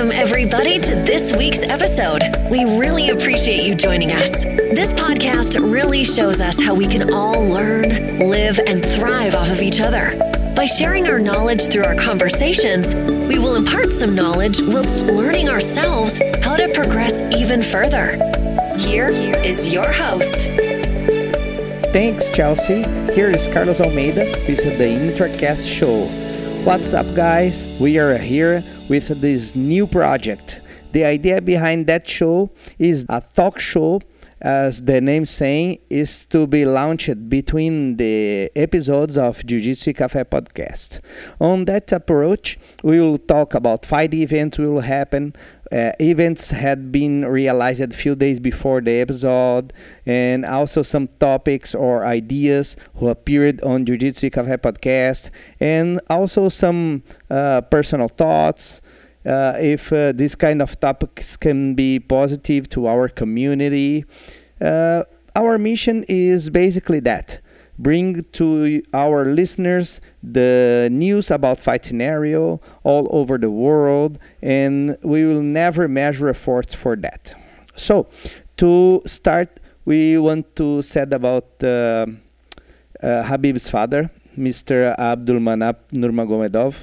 Welcome, everybody, to this week's episode. We really appreciate you joining us. This podcast really shows us how we can all learn, live, and thrive off of each other. By sharing our knowledge through our conversations, we will impart some knowledge whilst learning ourselves how to progress even further. Here is your host. Thanks, Chelsea. Here is Carlos Almeida with the Intracast Show. What's up, guys? We are here with this new project. The idea behind that show is a talk show, as the name saying, is to be launched between the episodes of Jiu Jitsu Cafe podcast. On that approach, we will talk about fight events will happen, uh, events had been realized a few days before the episode, and also some topics or ideas who appeared on Jiu Jitsu Cafe podcast, and also some uh, personal thoughts. Uh, if uh, this kind of topics can be positive to our community, uh, our mission is basically that bring to our listeners the news about fight scenario all over the world and we will never measure efforts for that. So to start we want to said about uh, uh, Khabib's father mr abdulmanap nurmagomedov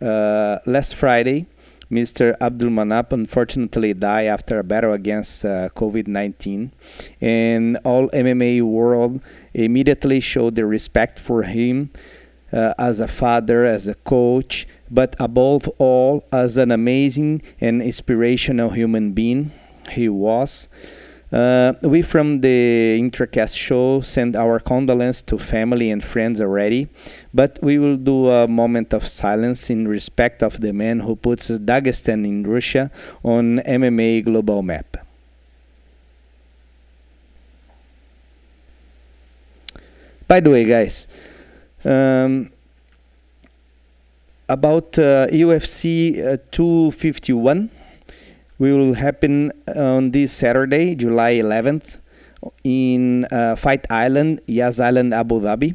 uh, last friday Mr. Abdul Manap unfortunately died after a battle against uh, COVID-19, and all MMA world immediately showed their respect for him uh, as a father, as a coach, but above all as an amazing and inspirational human being he was. Uh, we from the Intracast show send our condolences to family and friends already, but we will do a moment of silence in respect of the man who puts Dagestan in Russia on MMA global map. By the way, guys, um, about uh, UFC uh, 251 will happen on this Saturday, July 11th, in uh, Fight Island, Yas Island, Abu Dhabi.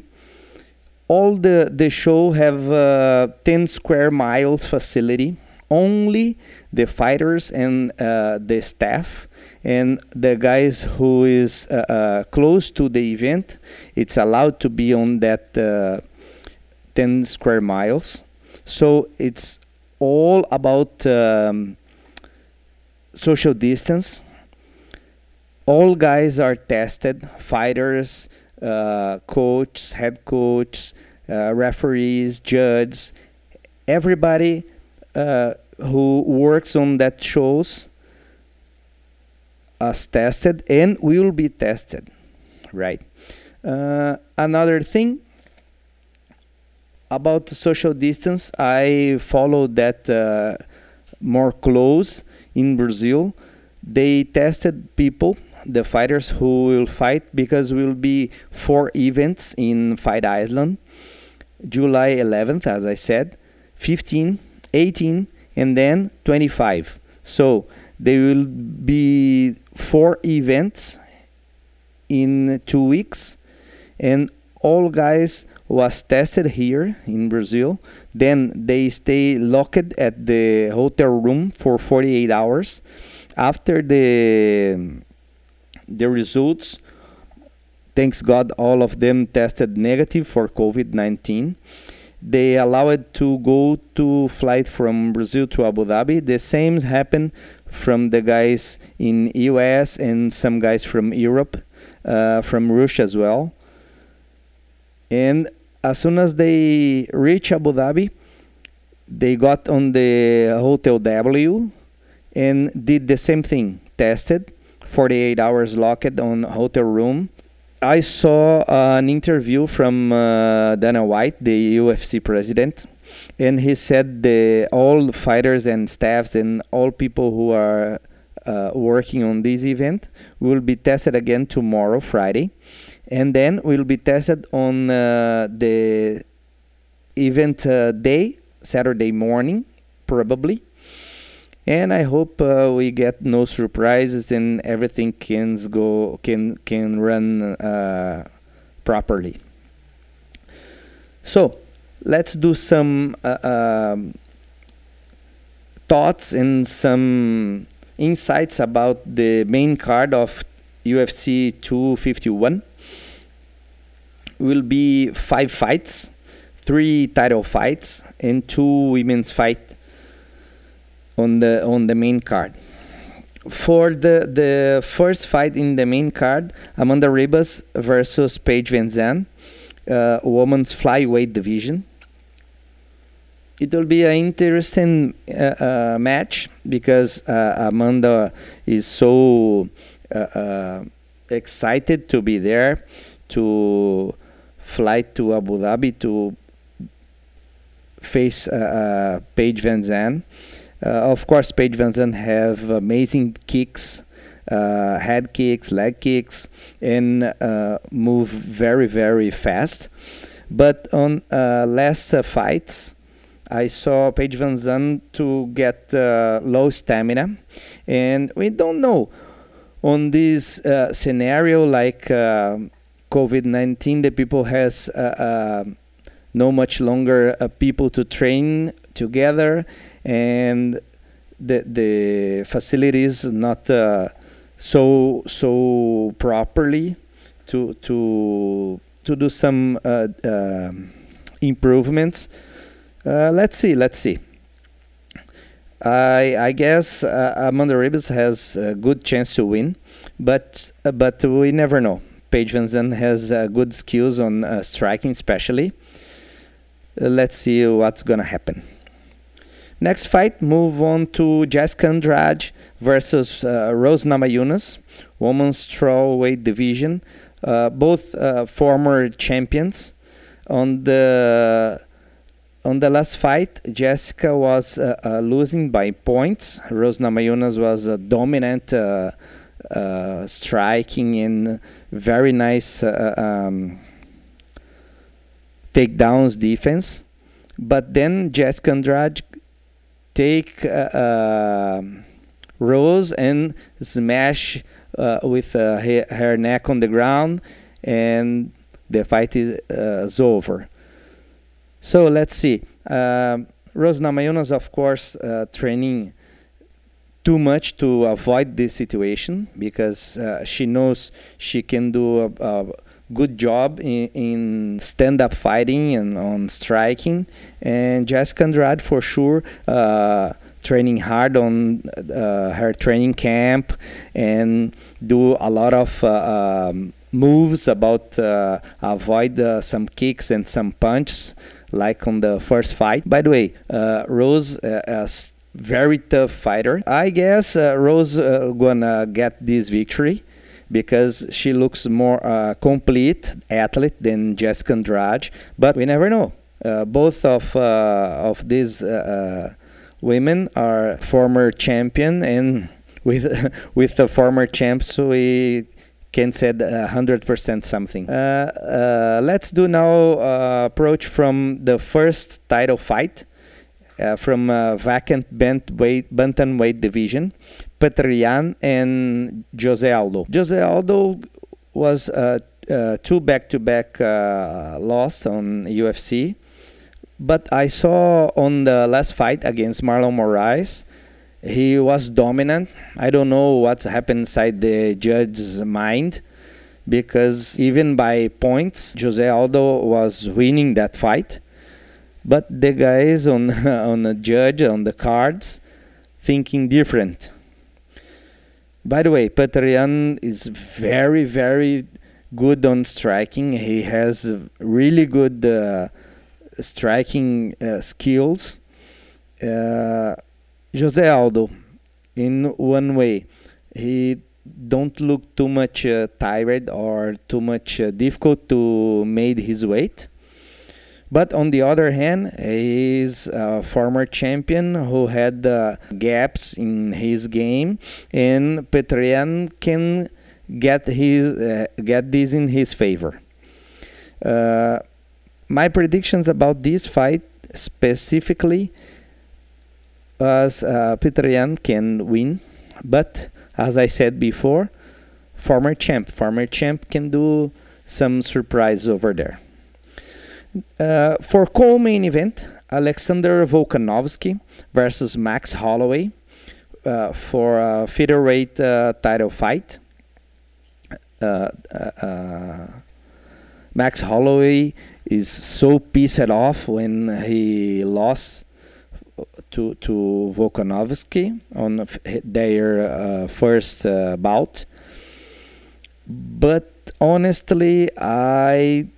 All the the show have uh, 10 square miles facility. Only the fighters and uh, the staff and the guys who is uh, uh, close to the event, it's allowed to be on that uh, 10 square miles. So it's all about. Um, social distance. All guys are tested fighters, uh, coaches, head coaches, uh, referees, judges, everybody uh, who works on that shows us tested and will be tested, right? Uh, another thing about social distance, I follow that uh, more close in Brazil. They tested people, the fighters who will fight, because will be four events in Fight Island. July 11th, as I said, 15, 18, and then 25. So there will be four events in two weeks, and all guys was tested here in Brazil. Then they stay locked at the hotel room for 48 hours. After the the results, thanks God, all of them tested negative for COVID-19. They allowed to go to flight from Brazil to Abu Dhabi. The same happened from the guys in US and some guys from Europe, uh, from Russia as well. And as soon as they reach Abu Dhabi, they got on the Hotel W and did the same thing. Tested, 48 hours locked on hotel room. I saw uh, an interview from uh, Dana White, the UFC president, and he said the all fighters and staffs and all people who are uh, working on this event will be tested again tomorrow, Friday and then we'll be tested on uh, the event uh, day saturday morning probably and i hope uh, we get no surprises and everything can go can can run uh, properly so let's do some uh, um, thoughts and some insights about the main card of UFC 251. Will be five fights, three title fights, and two women's fight on the on the main card. For the the first fight in the main card, Amanda Ribas versus Paige VanZant, uh, women's flyweight division it will be an interesting uh, uh, match because uh, Amanda is so uh, uh, excited to be there to fly to Abu Dhabi to face uh, Paige VanZant. of course, Paige VanZant have amazing kicks. head kicks, leg kicks, and move very, very fast. But on last fights, I saw Paige VanZant to get uh, low stamina, and we don't know on this uh, scenario like uh, COVID-19, the people has uh, uh, no much longer uh, people to train together, and the the facilities not so so properly to to to do some um, improvements uh, let's see. Let's see. I I guess uh, Amanda Ribas has a good chance to win, but uh, but we never know. Paige VanZant has uh, good skills on uh, striking, especially. Uh, let's see what's gonna happen. Next fight, move on to Jessica Andrade versus Rose Namajunas, women's strawweight division. both former champions. On the on the last fight, Jessica was uh, uh, losing by points. Rose Namajunas was a dominant, uh, uh striking and very nice uh, um, takedowns defense. But then Jessica Andrade take uh, Rose and smash with her, her, neck on the ground, and the fight is, is over. So let's see. Uh, Rose Namajunas, of course, uh, training too much to avoid this situation because uh, she knows she can do a, a good job in, in, stand-up fighting and on striking. And Jessica Andrade, for sure, uh, training hard on uh, her training camp and do a lot of uh, um, moves about uh, avoid uh, some kicks and some punches like on the first fight. By the way, Rose is very tough fighter. I guess uh, Rose uh, gonna get this victory because she looks more uh, complete athlete than Jessica Andrade. But we never know. Uh, both of of these women are former champion, and with with the former champs, we can said hundred percent something. Uh, uh, let's do now uh, approach from the first title fight from vacant bent weight bantamweight division, Petr Yan and Jose Aldo. Jose Aldo was uh, two back-to-back uh, loss on UFC, but I saw on the last fight against Marlon Moraes he was dominant. I don't know what's happened inside the judge's mind because even by points, Jose Aldo was winning that fight. But the guys on on the judge on the cards thinking different. By the way, Petr Yan is very very good on striking. He has really good uh, striking uh, skills. Uh, Jose Aldo, in one way, he don't look too much uh, tired or too much uh, difficult to made his weight. But on the other hand, he's a former champion who had uh, gaps in his game, and Petr Yan can get his uh, get this in his favor. Uh, my predictions about this fight specifically as uh, Petr Yan can win, but as I said before, former champ, former champ can do some surprise over there. Uh, for co-main event, Alexander Volkanovski versus Max Holloway uh, for a featherweight uh, title fight. Uh, uh, Max Holloway is so pissed off when he lost to to Volkanovski on their uh, first uh, bout. But honestly, I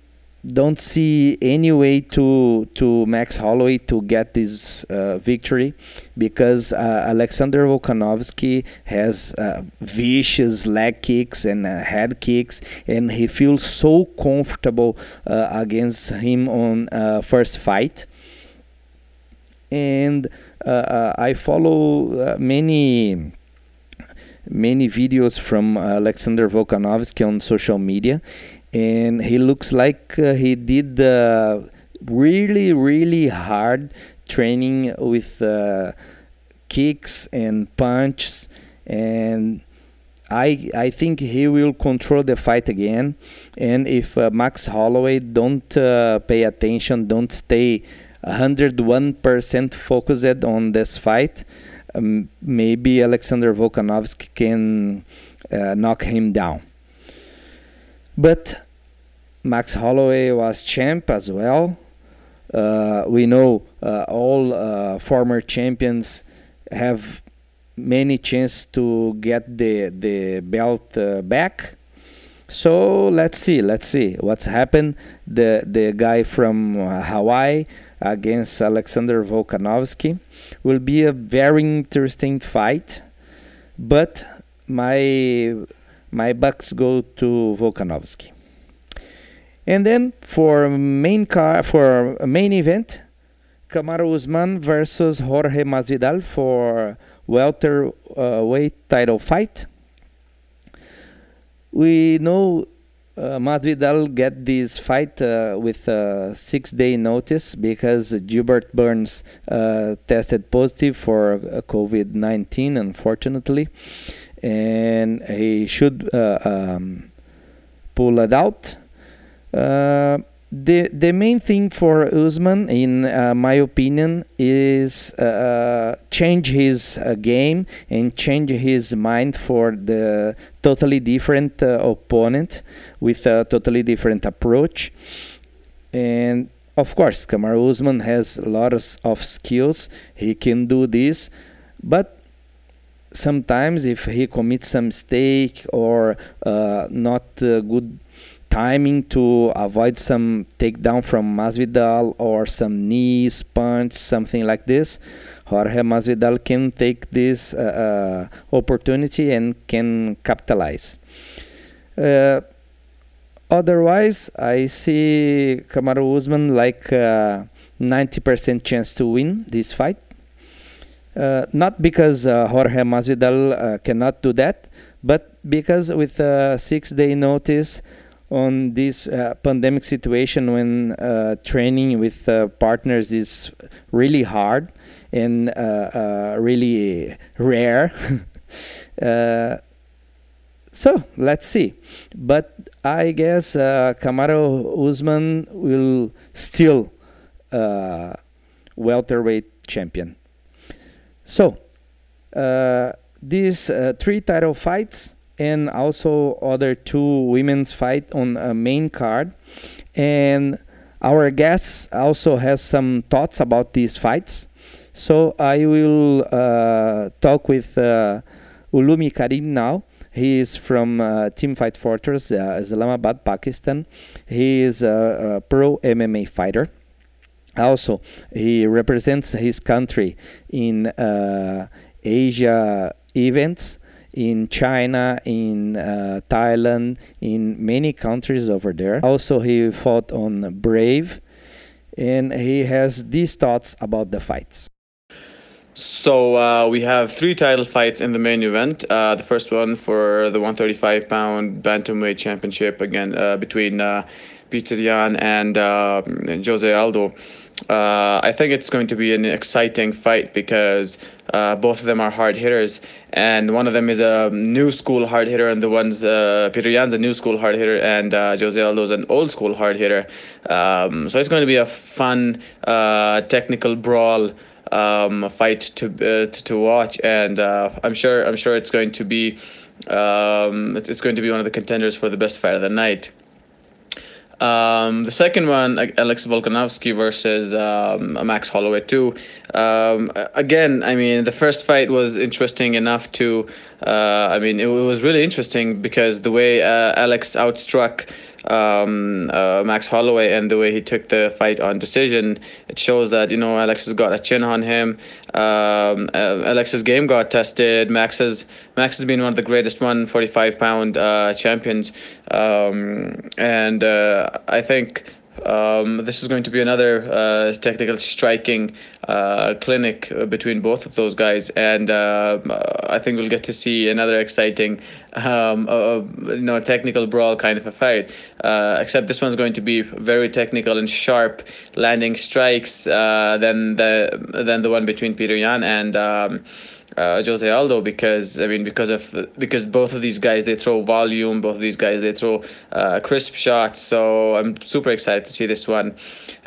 don't see any way to to Max Holloway to get this uh, victory because uh, Alexander Volkanovski has uh, vicious leg kicks and uh, head kicks, and he feels so comfortable uh, against him on uh, first fight. And I follow many many videos from Alexander Volkanovski on social media and he looks like uh, he did uh, really really hard training with uh, kicks and punches. And I I think he will control the fight again. And if uh, Max Holloway don't uh, pay attention don't stay 101% focused on this fight um, maybe Alexander Volkanovski can uh, knock him down. But Max Holloway was champ as well. Uh, we know uh, all uh, former champions have many chances to get the the belt uh, back. So let's see, let's see what's happened. The the guy from Hawaii against Alexander Volkanovski will be a very interesting fight, but my my bucks go to Volkanovski. And then for main car for main event, Kamaru Usman versus Jorge Masvidal for welterweight uh, title fight. We know uh, Masvidal get this fight uh, with a six-day notice because Gilbert Burns uh, tested positive for uh, COVID-19, unfortunately and he should uh, um, pull it out. Uh, the the main thing for Usman, in uh, my opinion, is uh, change his uh, game and change his mind for the totally different uh, opponent with a totally different approach. And of course, Kamaru Usman has lots of, skills. He can do this, but sometimes if he commits some mistake or uh, not uh, good timing to avoid some takedown from Masvidal or some knees punch something like this. Jorge Masvidal can take this uh, uh opportunity and can capitalize. Uh, otherwise I see Kamaru Usman like 90% uh, chance to win this fight. Uh, not because uh, Jorge Masvidal cannot do that, but because with a six-day notice on this uh, pandemic situation when uh, training with uh, partners is really hard and really rare. so let's see. But I guess uh, Usman will still welterweight champion. So, uh, these uh, three title fights and also other two women's fight on a main card. And our guests also has some thoughts about these fights. So I will uh, talk with uh, Ulumi Karim now. He is from uh, Team Fight Fortress, uh, Islamabad, Pakistan. He is a, a pro MMA fighter also he represents his country in uh, Asia events in China, in uh, Thailand, in many countries over there. Also, he fought on Brave, and he has these thoughts about the fights. So uh, we have three title fights in the main event. Uh, the first one for the 135 pound bantamweight championship again uh, between uh, Peter Yan and uh, Jose Aldo. Uh, I think it's going to be an exciting fight because uh, both of them are hard hitters, and one of them is a new school hard hitter, and the one's uh, Petr Yan's a new school hard hitter, and uh, Jose Aldo's an old school hard hitter. Um, so it's going to be a fun uh, technical brawl. Um, fight to, uh, to to watch, and uh, I'm sure I'm sure it's going to be um, it's going to be one of the contenders for the best fight of the night. Um, the second one, Alex Volkanovski versus um, Max Holloway too. Um, again, I mean, the first fight was interesting enough to. Uh, I mean, it, was really interesting because the way uh, Alex outstruck um, uh, Max Holloway and the way he took the fight on decision, it shows that you know Alex has got a chin on him. Um, uh, Alex's game got tested. Max has Max has been one of the greatest 145 pound uh, champions, um, and uh, I think um, this is going to be another uh, technical striking uh, clinic between both of those guys, and uh, I think we'll get to see another exciting, um, you know, technical brawl kind of a fight. Uh, except this one's going to be very technical and sharp, landing strikes uh, than the than the one between Peter Yan and. Um, uh, Jose Aldo because I mean because of because both of these guys they throw volume, both of these guys they throw uh, crisp shots. So I'm super excited to see this one.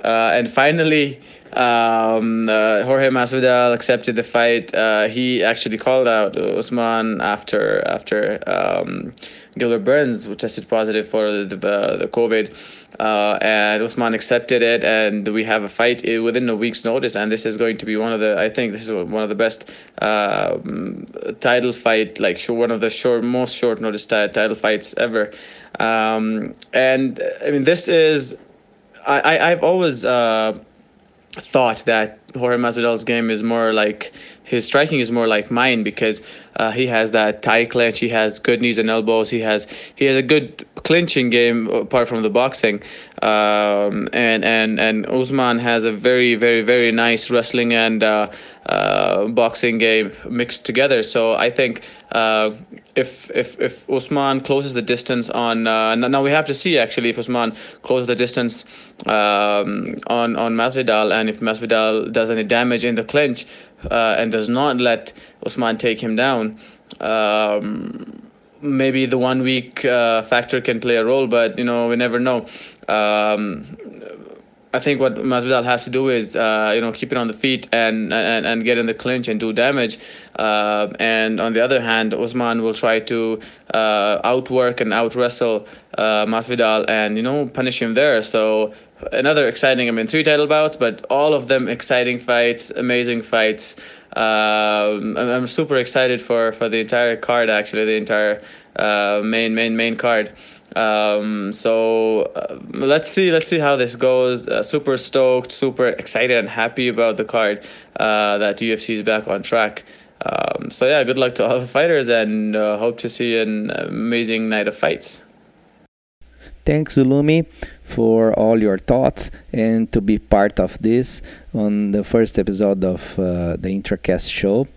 Uh, and finally, um, uh, Jorge Masvidal accepted the fight. Uh, he actually called out Usman after after um, Gilbert Burns tested positive for the the, the COVID uh, and Usman accepted it, and we have a fight within a week's notice. And this is going to be one of the, I think this is one of the best uh, title fight, like one of the short, most short notice title fights ever. Um, and I mean, this is, I, I I've always uh, thought that Jorge Masvidal's game is more like his striking is more like mine because uh, he has that Thai clinch. He has good knees and elbows. He has he has a good clinching game apart from the boxing. Um, and and and Usman has a very very very nice wrestling and uh, uh, boxing game mixed together. So I think uh, if if if Usman closes the distance on uh, now we have to see actually if Usman closes the distance um, on on Masvidal and if Masvidal does any damage in the clinch uh, and does not let Usman take him down. Um, maybe the one week uh, factor can play a role, but you know we never know. Um, I think what Masvidal has to do is, uh, you know, keep it on the feet and, and, and get in the clinch and do damage. Uh, and on the other hand, Usman will try to uh, outwork and out wrestle uh, Masvidal and you know punish him there. So another exciting. I mean, three title bouts, but all of them exciting fights, amazing fights. Um, I'm super excited for for the entire card. Actually, the entire uh, main main main card. Um, so uh, let's see, let's see how this goes. Uh, super stoked, super excited, and happy about the card uh, that UFC is back on track. Um, so yeah, good luck to all the fighters, and uh, hope to see an amazing night of fights. Thanks, Zulumi, for all your thoughts and to be part of this on the first episode of uh, the Intracast show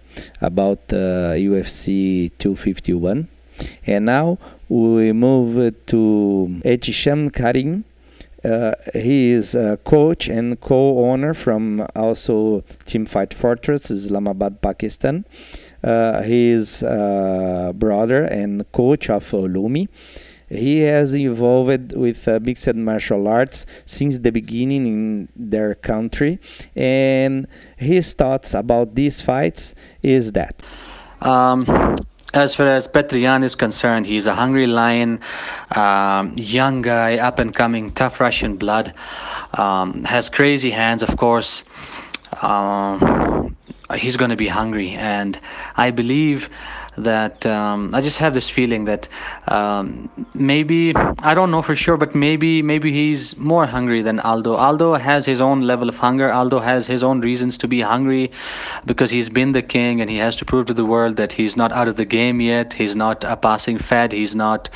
about UFC 251. And now we move to Ehtisam Karim. Uh, he is a coach and co-owner from also Team Fight Fortress, Islamabad, Pakistan. Uh, he is uh, brother and coach of Lumi. He has evolved with uh, mixed martial arts since the beginning in their country, and his thoughts about these fights is that. Um, as far as Petr Yan is concerned, he's a hungry lion, um, young guy, up and coming, tough Russian blood, um, has crazy hands, of course. Um, he's going to be hungry, and I believe that um, I just have this feeling that um, maybe I don't know for sure, but maybe maybe he's more hungry than Aldo. Aldo has his own level of hunger. Aldo has his own reasons to be hungry because he's been the king and he has to prove to the world that he's not out of the game yet. He's not a passing fad. He's not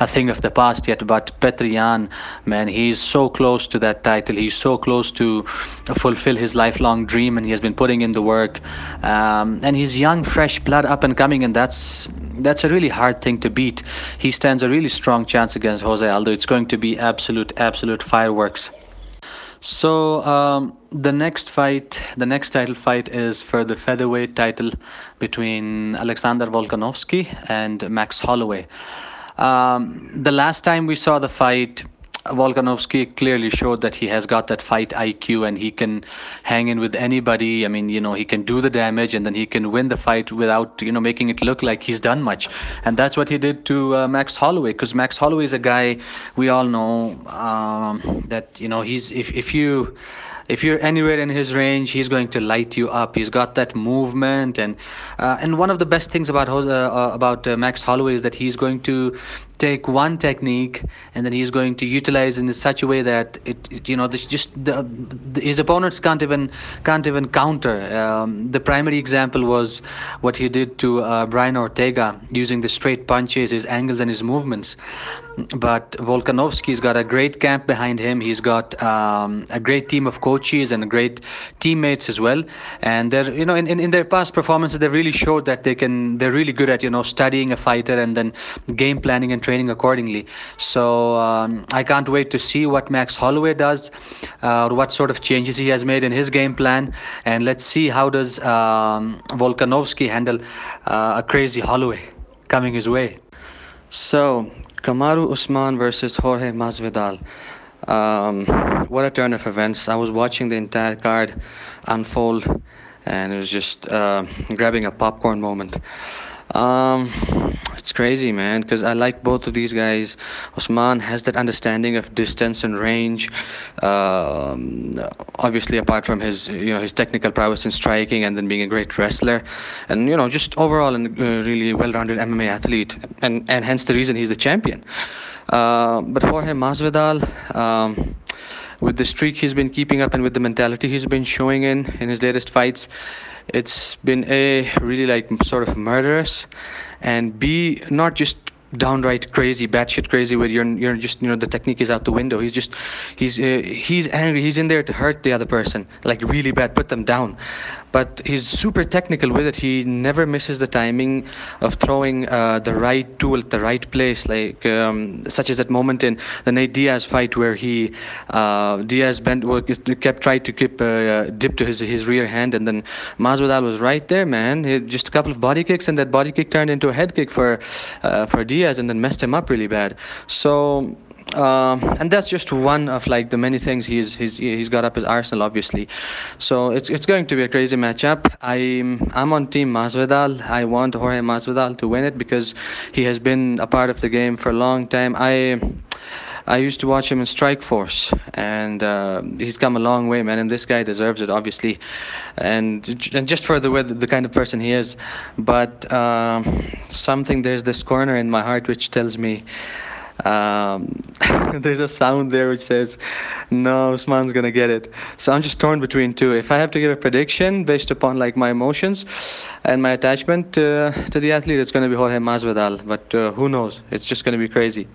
a thing of the past yet. But Petr Yan, man, he's so close to that title. He's so close to fulfill his lifelong dream, and he has been putting in the work. Um, and he's young, fresh blood, up and coming, and that's that's a really hard thing to beat. He stands a really strong chance against Jose Aldo. It's going to be absolute, absolute fireworks. So um, the next fight, the next title fight is for the featherweight title between Alexander Volkanovski and Max Holloway. Um, the last time we saw the fight, Volkanovski clearly showed that he has got that fight IQ and he can hang in with anybody. I mean, you know, he can do the damage and then he can win the fight without, you know, making it look like he's done much. And that's what he did to uh, Max Holloway because Max Holloway is a guy we all know um, that, you know, he's if if you if you're anywhere in his range, he's going to light you up. He's got that movement, and uh, and one of the best things about uh, about uh, Max Holloway is that he's going to take one technique and then he's going to utilize in such a way that it, it you know this just the, the, his opponents can't even can't even counter. Um, the primary example was what he did to uh, Brian Ortega using the straight punches his angles and his movements but Volkanovski's got a great camp behind him he's got um, a great team of coaches and great teammates as well and they're you know in, in, in their past performances they really showed that they can they're really good at you know studying a fighter and then game planning and training accordingly. So um, I can't wait to see what Max Holloway does, uh, what sort of changes he has made in his game plan, and let's see how does um, Volkanovski handle uh, a crazy Holloway coming his way. So Kamaru Usman versus Jorge Masvidal. Um, what a turn of events! I was watching the entire card unfold, and it was just uh, grabbing a popcorn moment. Um, it's crazy, man, because I like both of these guys. Usman has that understanding of distance and range. Um, obviously, apart from his, you know, his technical prowess in striking and then being a great wrestler, and you know, just overall a uh, really well-rounded MMA athlete, and and hence the reason he's the champion. Uh, but Jorge Masvidal. Um, with the streak he's been keeping up and with the mentality he's been showing in in his latest fights it's been a really like sort of murderous and b not just downright crazy, batshit crazy, where you're you're just you know the technique is out the window. He's just he's uh, he's angry. He's in there to hurt the other person, like really bad, put them down. But he's super technical with it. He never misses the timing of throwing uh, the right tool at the right place, like um, such as that moment in the Nate Diaz fight where he uh, Diaz bent kept tried to keep uh, dip to his his rear hand, and then Masvidal was right there, man. He, just a couple of body kicks, and that body kick turned into a head kick for uh, for Diaz Diaz and then messed him up really bad. So uh, and that's just one of like the many things he's he's he's got up his arsenal obviously so it's it's going to be a crazy matchup i'm i'm on team masvidal i want jorge masvidal to win it because he has been a part of the game for a long time i I used to watch him in Strikeforce, and uh, he's come a long way, man. And this guy deserves it, obviously, and and just for the the kind of person he is. But um, something there's this corner in my heart which tells me. Um, there's a sound there which says, "No, Usman's gonna get it." So I'm just torn between two. If I have to give a prediction based upon like my emotions and my attachment uh, to the athlete, it's gonna be Jorge Masvidal. But uh, who knows? It's just gonna be crazy.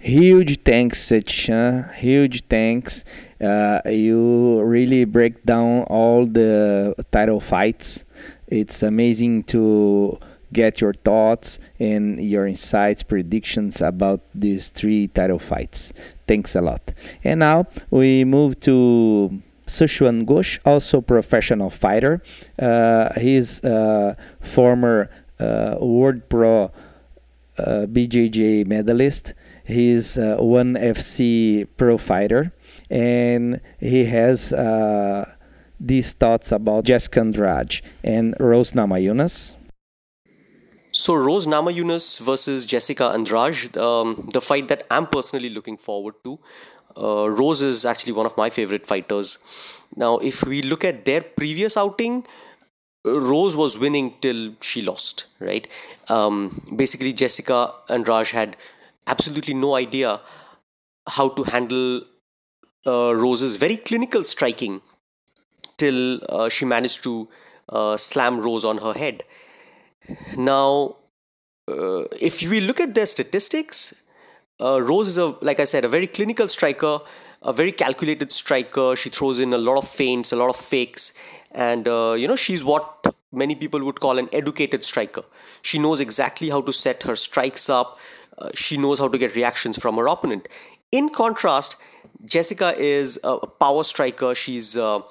Huge thanks, Setchan. Huge thanks. Uh, you really break down all the title fights. It's amazing to get your thoughts and your insights, predictions about these three title fights. Thanks a lot. And now we move to Sushuan Ghosh, also professional fighter. Uh, he's a former uh, World Pro uh, BJJ medalist. He's uh, one FC pro fighter, and he has uh, these thoughts about Jessica Andrade and Rose Namajunas. So Rose Namajunas versus Jessica Andrade, um, the fight that I'm personally looking forward to. Uh, Rose is actually one of my favorite fighters. Now, if we look at their previous outing, Rose was winning till she lost, right? Um, basically, Jessica Andrade had absolutely no idea how to handle uh, Rose's very clinical striking till uh, she managed to uh, slam Rose on her head. Now, uh, if we look at their statistics, uh, Rose is a, like I said, a very clinical striker, a very calculated striker. She throws in a lot of feints, a lot of fakes, and uh, you know she's what many people would call an educated striker. She knows exactly how to set her strikes up uh, she knows how to get reactions from her opponent. In contrast, Jessica is a power striker. She's a,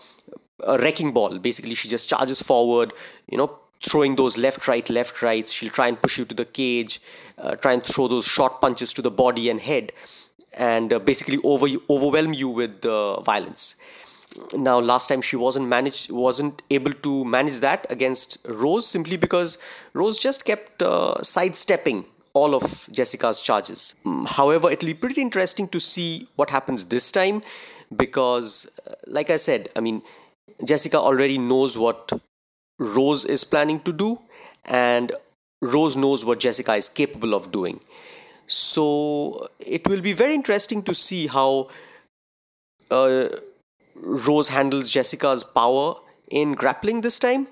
a wrecking ball. Basically, she just charges forward, you know, throwing those left, right, left, rights. She'll try and push you to the cage, uh, try and throw those short punches to the body and head, and uh, basically over overwhelm you with uh, violence. Now, last time she wasn't managed, wasn't able to manage that against Rose simply because Rose just kept uh, sidestepping all of Jessica's charges. Mm, however, it'll be pretty interesting to see what happens this time because, uh, like I said, I mean, Jessica already knows what Rose is planning to do, and Rose knows what Jessica is capable of doing. So it will be very interesting to see how uh, Rose handles Jessica's power in grappling this time.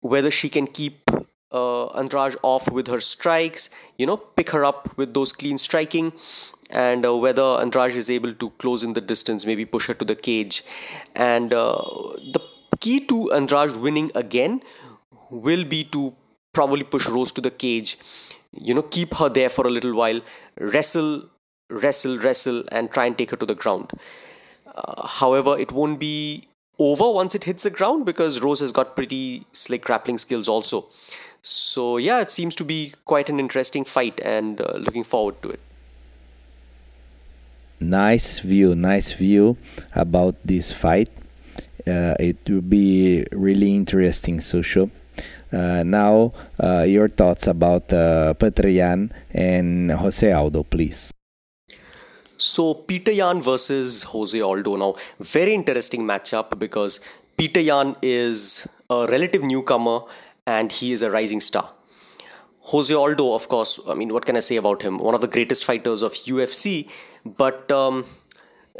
Whether she can keep uh, Andrade off with her strikes, you know, pick her up with those clean striking, and uh, whether Andrade is able to close in the distance, maybe push her to the cage. And uh, the key to Andrade winning again will be to probably push Rose to the cage, you know, keep her there for a little while, wrestle, wrestle, wrestle, and try and take her to the ground. Uh, however, it won't be over once it hits the ground because Rose has got pretty slick grappling skills also. So, yeah, it seems to be quite an interesting fight and uh, looking forward to it. Nice view, nice view about this fight. Uh, it will be really interesting, Susho. Uh, now, uh, your thoughts about Petr Yan and Jose Aldo, please. So, Petr Yan versus Jose Aldo. Now, very interesting matchup because Petr Yan is a relative newcomer and he is a rising star. Jose Aldo, of course, I mean, what can I say about him? One of the greatest fighters of UFC, but um,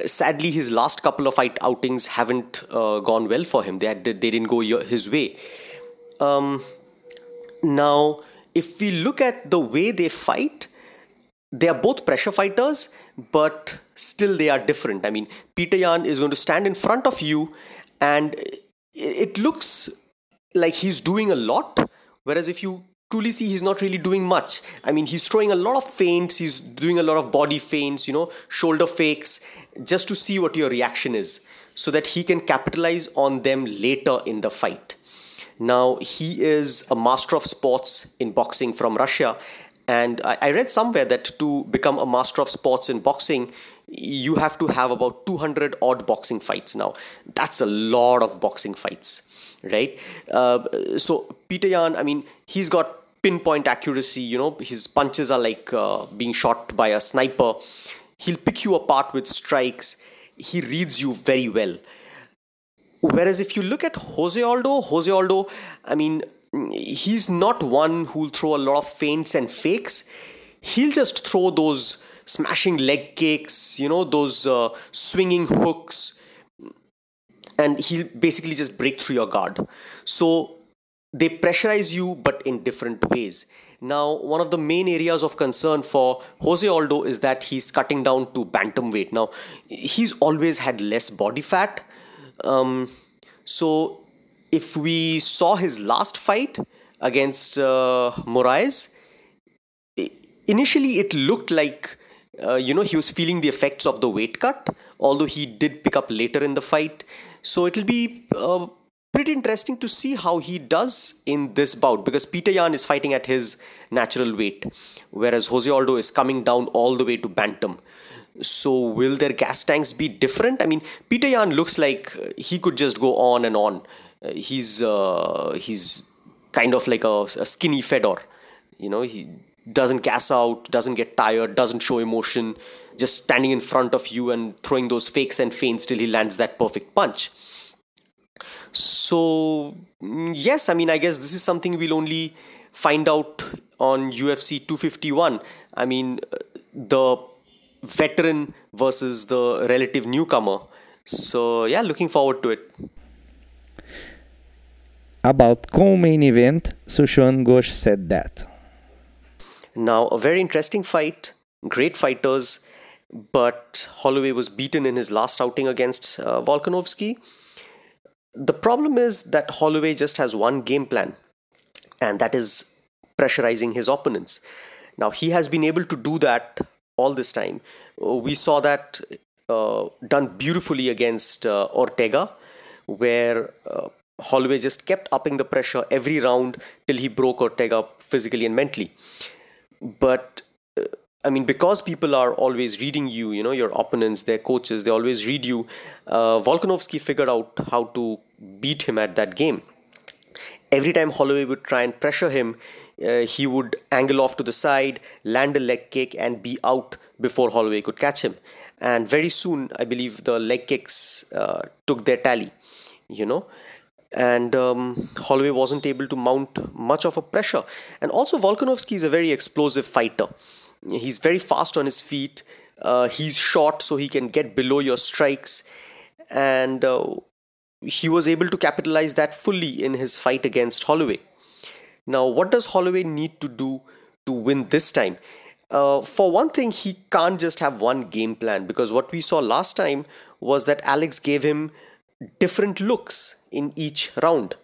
sadly, his last couple of fight outings haven't uh, gone well for him. They, had, they didn't go his way. Um, now, if we look at the way they fight, they are both pressure fighters, but still they are different. I mean, Peter Yan is going to stand in front of you, and it looks like he's doing a lot. Whereas if you truly see he's not really doing much. I mean, he's throwing a lot of feints, he's doing a lot of body feints, you know, shoulder fakes, just to see what your reaction is so that he can capitalize on them later in the fight. Now, he is a master of sports in boxing from Russia. And I, read somewhere that to become a master of sports in boxing, you have to have about 200 odd boxing fights. Now, that's a lot of boxing fights, right? Uh, so, Peter Yan, I mean, he's got pinpoint accuracy. You know, his punches are like uh, being shot by a sniper. He'll pick you apart with strikes. He reads you very well. Whereas if you look at Jose Aldo, Jose Aldo, I mean, he's not one who'll throw a lot of feints and fakes. He'll just throw those smashing leg kicks, you know, those uh, swinging hooks, and he'll basically just break through your guard. So they pressurize you but in different ways now one of the main areas of concern for jose aldo is that he's cutting down to bantamweight now he's always had less body fat. Um, so if we saw his last fight against uh, moraes initially it looked like uh, you know he was feeling the effects of the weight cut although he did pick up later in the fight. So it'll be uh, pretty interesting to see how he does in this bout because Peter Yan is fighting at his natural weight, whereas Jose Aldo is coming down all the way to bantam. So will their gas tanks be different? I mean, Peter Yan looks like he could just go on and on. Uh, he's uh, he's kind of like a, a skinny Fedor. You know, he doesn't gas out, doesn't get tired, doesn't show emotion, just standing in front of you and throwing those fakes and feints till he lands that perfect punch. So, mm, yes, I mean, I guess this is something we'll only find out on UFC 251. I mean, the veteran versus the relative newcomer. So, yeah, looking forward to it. About co-main event, Sushan Ghosh said that. Now, a very interesting fight, great fighters, but Holloway was beaten in his last outing against uh, Volkanovski. The problem is that Holloway just has one game plan, and that is pressurizing his opponents. Now, he has been able to do that all this time. Uh, we saw that uh, done beautifully against uh, Ortega, where uh, Holloway just kept upping the pressure every round till he broke Ortega physically and mentally. But I mean, because people are always reading you, you know, your opponents, their coaches, they always read you. Uh, Volkanovski figured out how to beat him at that game. Every time Holloway would try and pressure him, uh, he would angle off to the side, land a leg kick, and be out before Holloway could catch him. And very soon, I believe the leg kicks uh, took their tally, you know and um, Holloway wasn't able to mount much of a pressure. And also, Volkanovski is a very explosive fighter. He's very fast on his feet. Uh, he's short, so he can get below your strikes, and uh, he was able to capitalize that fully in his fight against Holloway. Now, what does Holloway need to do to win this time? Uh, for one thing, he can't just have one game plan because what we saw last time was that Alex gave him different looks in each round.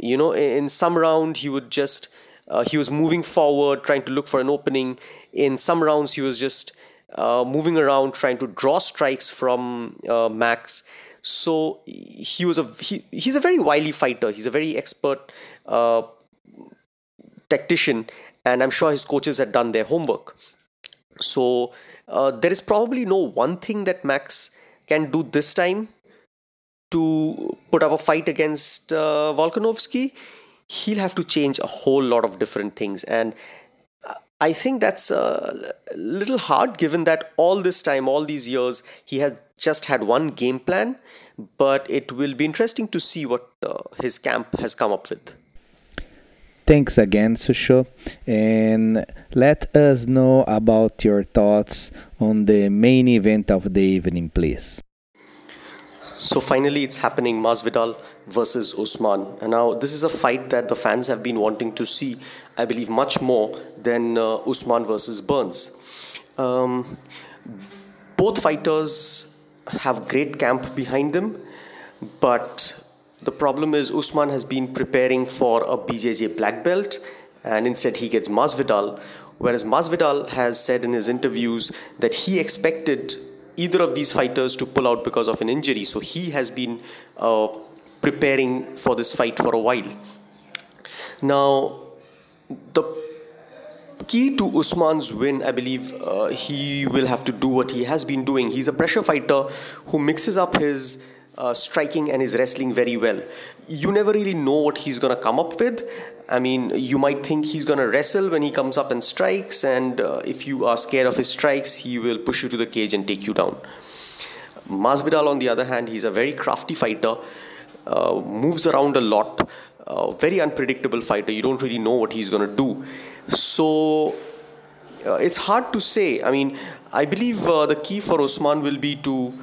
You know, in some round he would just uh, he was moving forward, trying to look for an opening. In some rounds he was just uh, moving around, trying to draw strikes from uh, Max. So he was a he, he's a very wily fighter. He's a very expert uh, tactician, and I'm sure his coaches had done their homework. So uh, there is probably no one thing that Max can do this time to put up a fight against uh, Volkanovski, he'll have to change a whole lot of different things. And I think that's a little hard given that all this time, all these years, he has just had one game plan. But it will be interesting to see what uh, his camp has come up with. Thanks again, Susho, and let us know about your thoughts on the main event of the evening, please. So finally, it's happening Masvidal versus Usman. And now, this is a fight that the fans have been wanting to see, I believe, much more than uh, Usman versus Burns. Um, both fighters have great camp behind them, but the problem is Usman has been preparing for a BJJ black belt, and instead he gets Masvidal. Whereas Masvidal has said in his interviews that he expected either of these fighters to pull out because of an injury. So he has been uh, preparing for this fight for a while. Now, the key to Usman's win, I believe, uh, he will have to do what he has been doing. He's a pressure fighter who mixes up his uh, striking and his wrestling very well. You never really know what he's going to come up with, I mean, you might think he's going to wrestle when he comes up and strikes, and uh, if you are scared of his strikes, he will push you to the cage and take you down. Masvidal, on the other hand, he's a very crafty fighter, uh, moves around a lot, uh, very unpredictable fighter. You don't really know what he's going to do. So uh, it's hard to say. I mean, I believe uh, the key for Usman will be to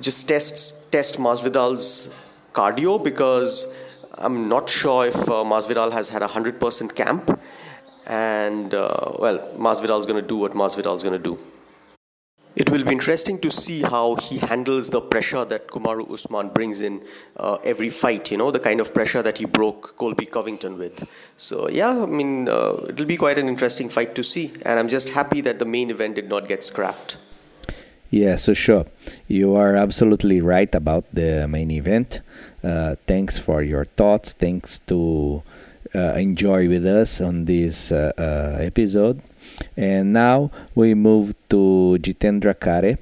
just test test Masvidal's cardio because I'm not sure if uh, Masvidal has had a 100% camp. And, uh, well, Masvidal is going to do what Masvidal is going to do. It will be interesting to see how he handles the pressure that Kamaru Usman brings in uh, every fight, you know, the kind of pressure that he broke Colby Covington with. So, yeah, I mean, uh, it'll be quite an interesting fight to see. And I'm just happy that the main event did not get scrapped. Yeah, so sure. You are absolutely right about the main event. Uh, thanks for your thoughts. Thanks to uh, enjoy with us on this uh, uh episode. And now we move to Jitendra Kare.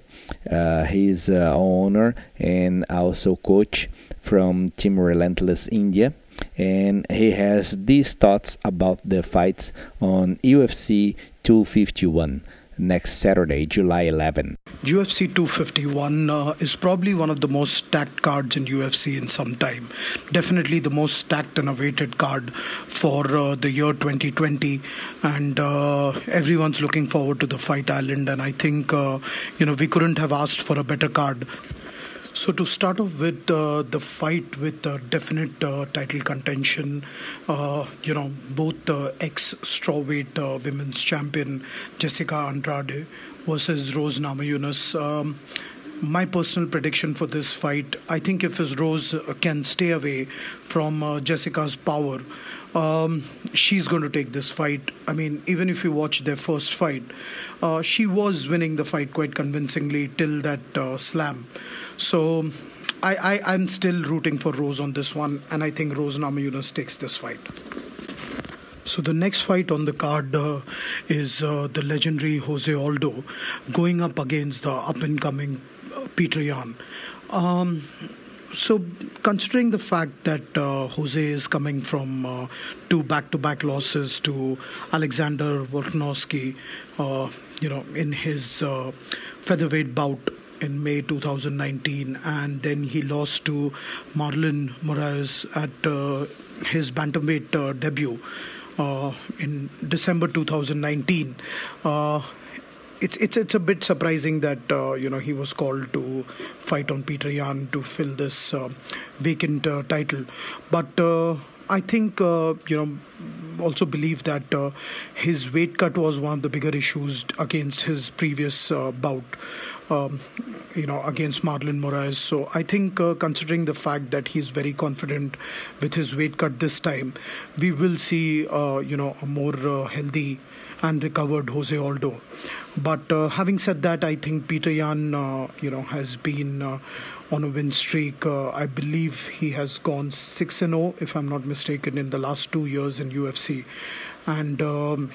He's owner and also coach from Team Relentless India. And he has these thoughts about the fights on UFC 251 next Saturday, July 11. UFC 251 uh, is probably one of the most stacked cards in UFC in some time. Definitely the most stacked and awaited card for uh, the year 2020, and uh, everyone's looking forward to the Fight Island. And I think uh, you know we couldn't have asked for a better card. So to start off with uh, the fight with uh, definite uh, title contention, uh, you know both the ex strawweight uh, women's champion Jessica Andrade versus Rose Namajunas. Um, my personal prediction for this fight, I think if Rose can stay away from uh, Jessica's power, um, she's going to take this fight. I mean, even if you watch their first fight, uh, she was winning the fight quite convincingly till that uh, slam. So I, I, I'm still rooting for Rose on this one, and I think Rose Namajunas takes this fight. So the next fight on the card uh, is uh, the legendary Jose Aldo going up against the up and coming uh, Petr Yan. Um, so, considering the fact that uh, Jose is coming from uh, two back-to-back losses to Alexander Volkanovski, uh, you know, in his uh, featherweight bout in May 2019, and then he lost to Marlon Moraes at uh, his bantamweight uh, debut in December 2019 it's it's it's a bit surprising that uh, you know he was called to fight on Petr Yan to fill this uh, vacant uh, title, but uh, I think uh, you know also believe that uh, his weight cut was one of the bigger issues against his previous bout. Um, you know, against Marlon Moraes. So I think, considering the fact that he's very confident with his weight cut this time, we will see, you know, a more healthy and recovered Jose Aldo. But uh, having said that, I think Petr Yan, uh, you know, has been uh, on a win streak. Uh, I believe he has gone six and zero, oh, if I'm not mistaken, in the last two years in UFC, and. Um,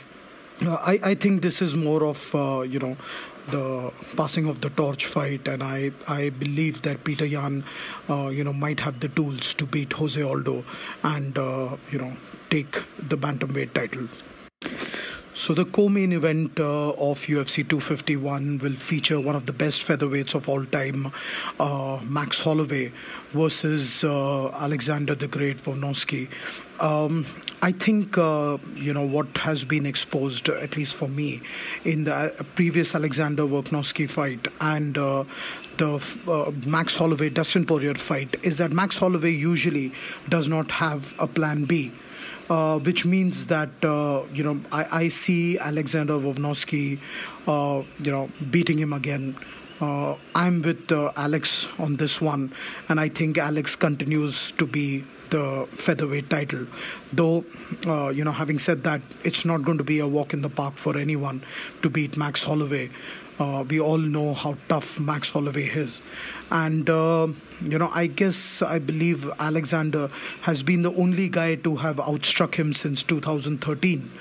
I, I think this is more of uh, you know the passing of the torch fight, and I, I believe that Petr Yan, uh, you know, might have the tools to beat Jose Aldo and uh, you know take the bantamweight title. So the co-main event uh, of UFC 251 will feature one of the best featherweights of all time, uh, Max Holloway versus uh, Alexander the Great Volkanovski. Um, I think uh, you know what has been exposed, at least for me, in the uh, previous Alexander Volkanovski fight and uh, the uh, Max Holloway Dustin Poirier fight is that Max Holloway usually does not have a plan B uh, which means that uh, you know I, I see Alexander Volkanovski, uh, you know, beating him again. Uh, I'm with uh, Alex on this one, and I think Alex continues to be the featherweight title. Though, uh, you know, having said that, it's not going to be a walk in the park for anyone to beat Max Holloway. Uh, we all know how tough Max Holloway is. And, uh, you know, I guess I believe Alexander has been the only guy to have outstruck him since 2013.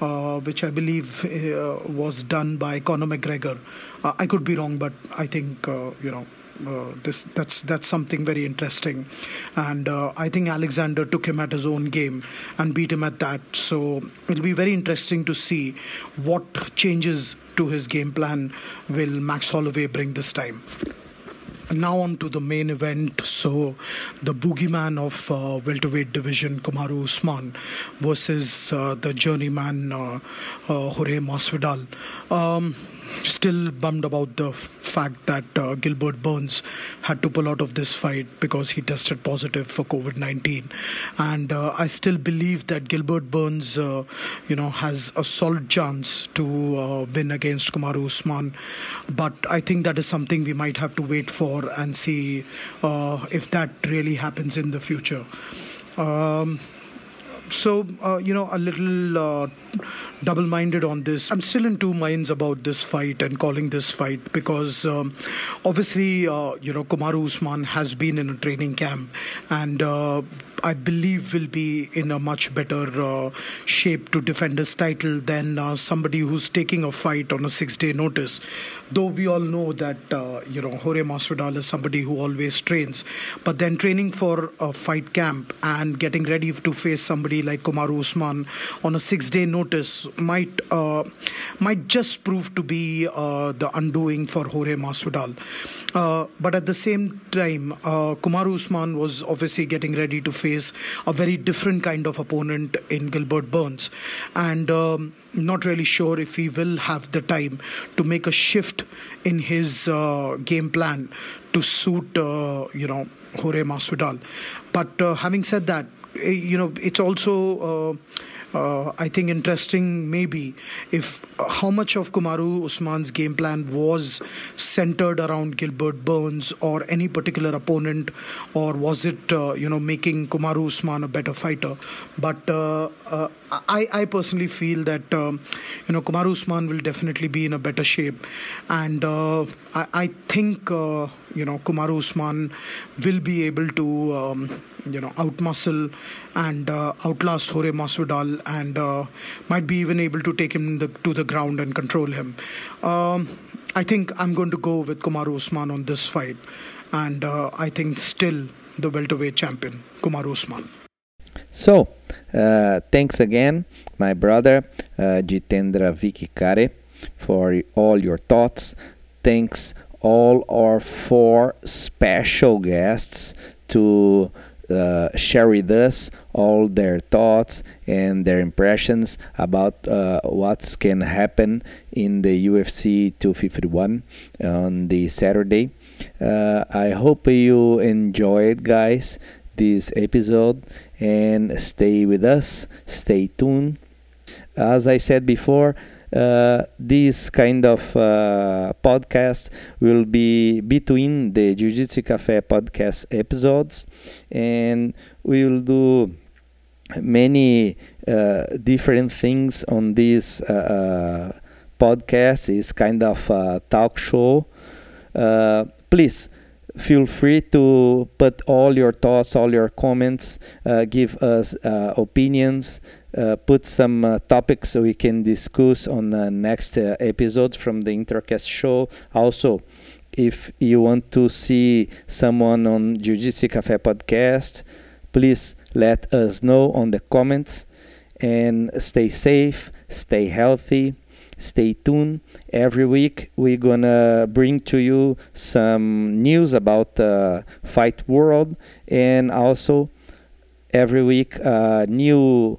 Uh, which I believe uh, was done by Conor McGregor. Uh, I could be wrong, but I think uh, you know this that's that's something very interesting, and uh, I think Alexander took him at his own game and beat him at that. So it'll be very interesting to see what changes to his game plan will Max Holloway bring this time? now on to the main event. So, the boogeyman of uh, welterweight division, Kamaru Usman, versus uh, the journeyman uh, uh, Jorge Masvidal. Um, still bummed about the fact that uh, Gilbert Burns had to pull out of this fight because he tested positive for COVID 19. And uh, I still believe that Gilbert Burns, uh, you know, has a solid chance to uh, win against Kamaru Usman. But I think that is something we might have to wait for and see uh, if that really happens in the future. Um, so uh, you know a little uh, double-minded on this i'm still in two minds about this fight and calling this fight because um, obviously uh, you know Kamaru Usman has been in a training camp and uh, I believe will be in a much better uh, shape to defend his title than uh, somebody who's taking a fight on a six-day notice. Though we all know that uh, you know Jorge Masvidal is somebody who always trains, but then training for a fight camp and getting ready to face somebody like Kamaru Usman on a six-day notice might uh, might just prove to be uh, the undoing for Jorge Masvidal. Uh, but at the same time, uh, Kamaru Usman was obviously getting ready to face a very different kind of opponent in Gilbert Burns. And um, not really sure if he will have the time to make a shift in his uh, game plan to suit, uh, you know, Jorge Masvidal. But uh, having said that, eh, you know, it's also Uh, I think interesting maybe if uh, how much of Kamaru Usman's game plan was centered around Gilbert Burns or any particular opponent, or was it uh, you know making Kamaru Usman a better fighter? But uh, uh, I, I personally feel that um, you know Kamaru Usman will definitely be in a better shape, and uh, I, I, think you know Kamaru Usman will be able to. Um, you know outmuscle and uh, outlast Jorge Masvidal and uh, might be even able to take him the, to the ground and control him. Um, I think I'm going to go with Kamaru Usman on this fight, and uh, I think still the welterweight champion Kamaru Usman. So, uh, thanks again, my brother uh, Jitendra Vikikare, for all your thoughts. Thanks all our four special guests to uh, share with us all their thoughts and their impressions about uh, what can happen in the UFC 251 on the Saturday. Uh, I hope you enjoyed, guys, this episode and stay with us, stay tuned. As I said before, uh, this kind of uh, podcast will be between the Jiu Jitsu Cafe podcast episodes, and we will do many uh, different things on this uh, uh, podcast. It's kind of a talk show. Uh, please feel free to put all your thoughts, all your comments, uh, give us uh, opinions, put some uh, topics we can discuss on the next uh, episodes from the Intercast show. Also, if you want to see someone on Jiu Jitsu Cafe podcast, please let us know on the comments and stay safe, stay healthy stay tuned every week we're gonna bring to you some news about the fight world and also every week a new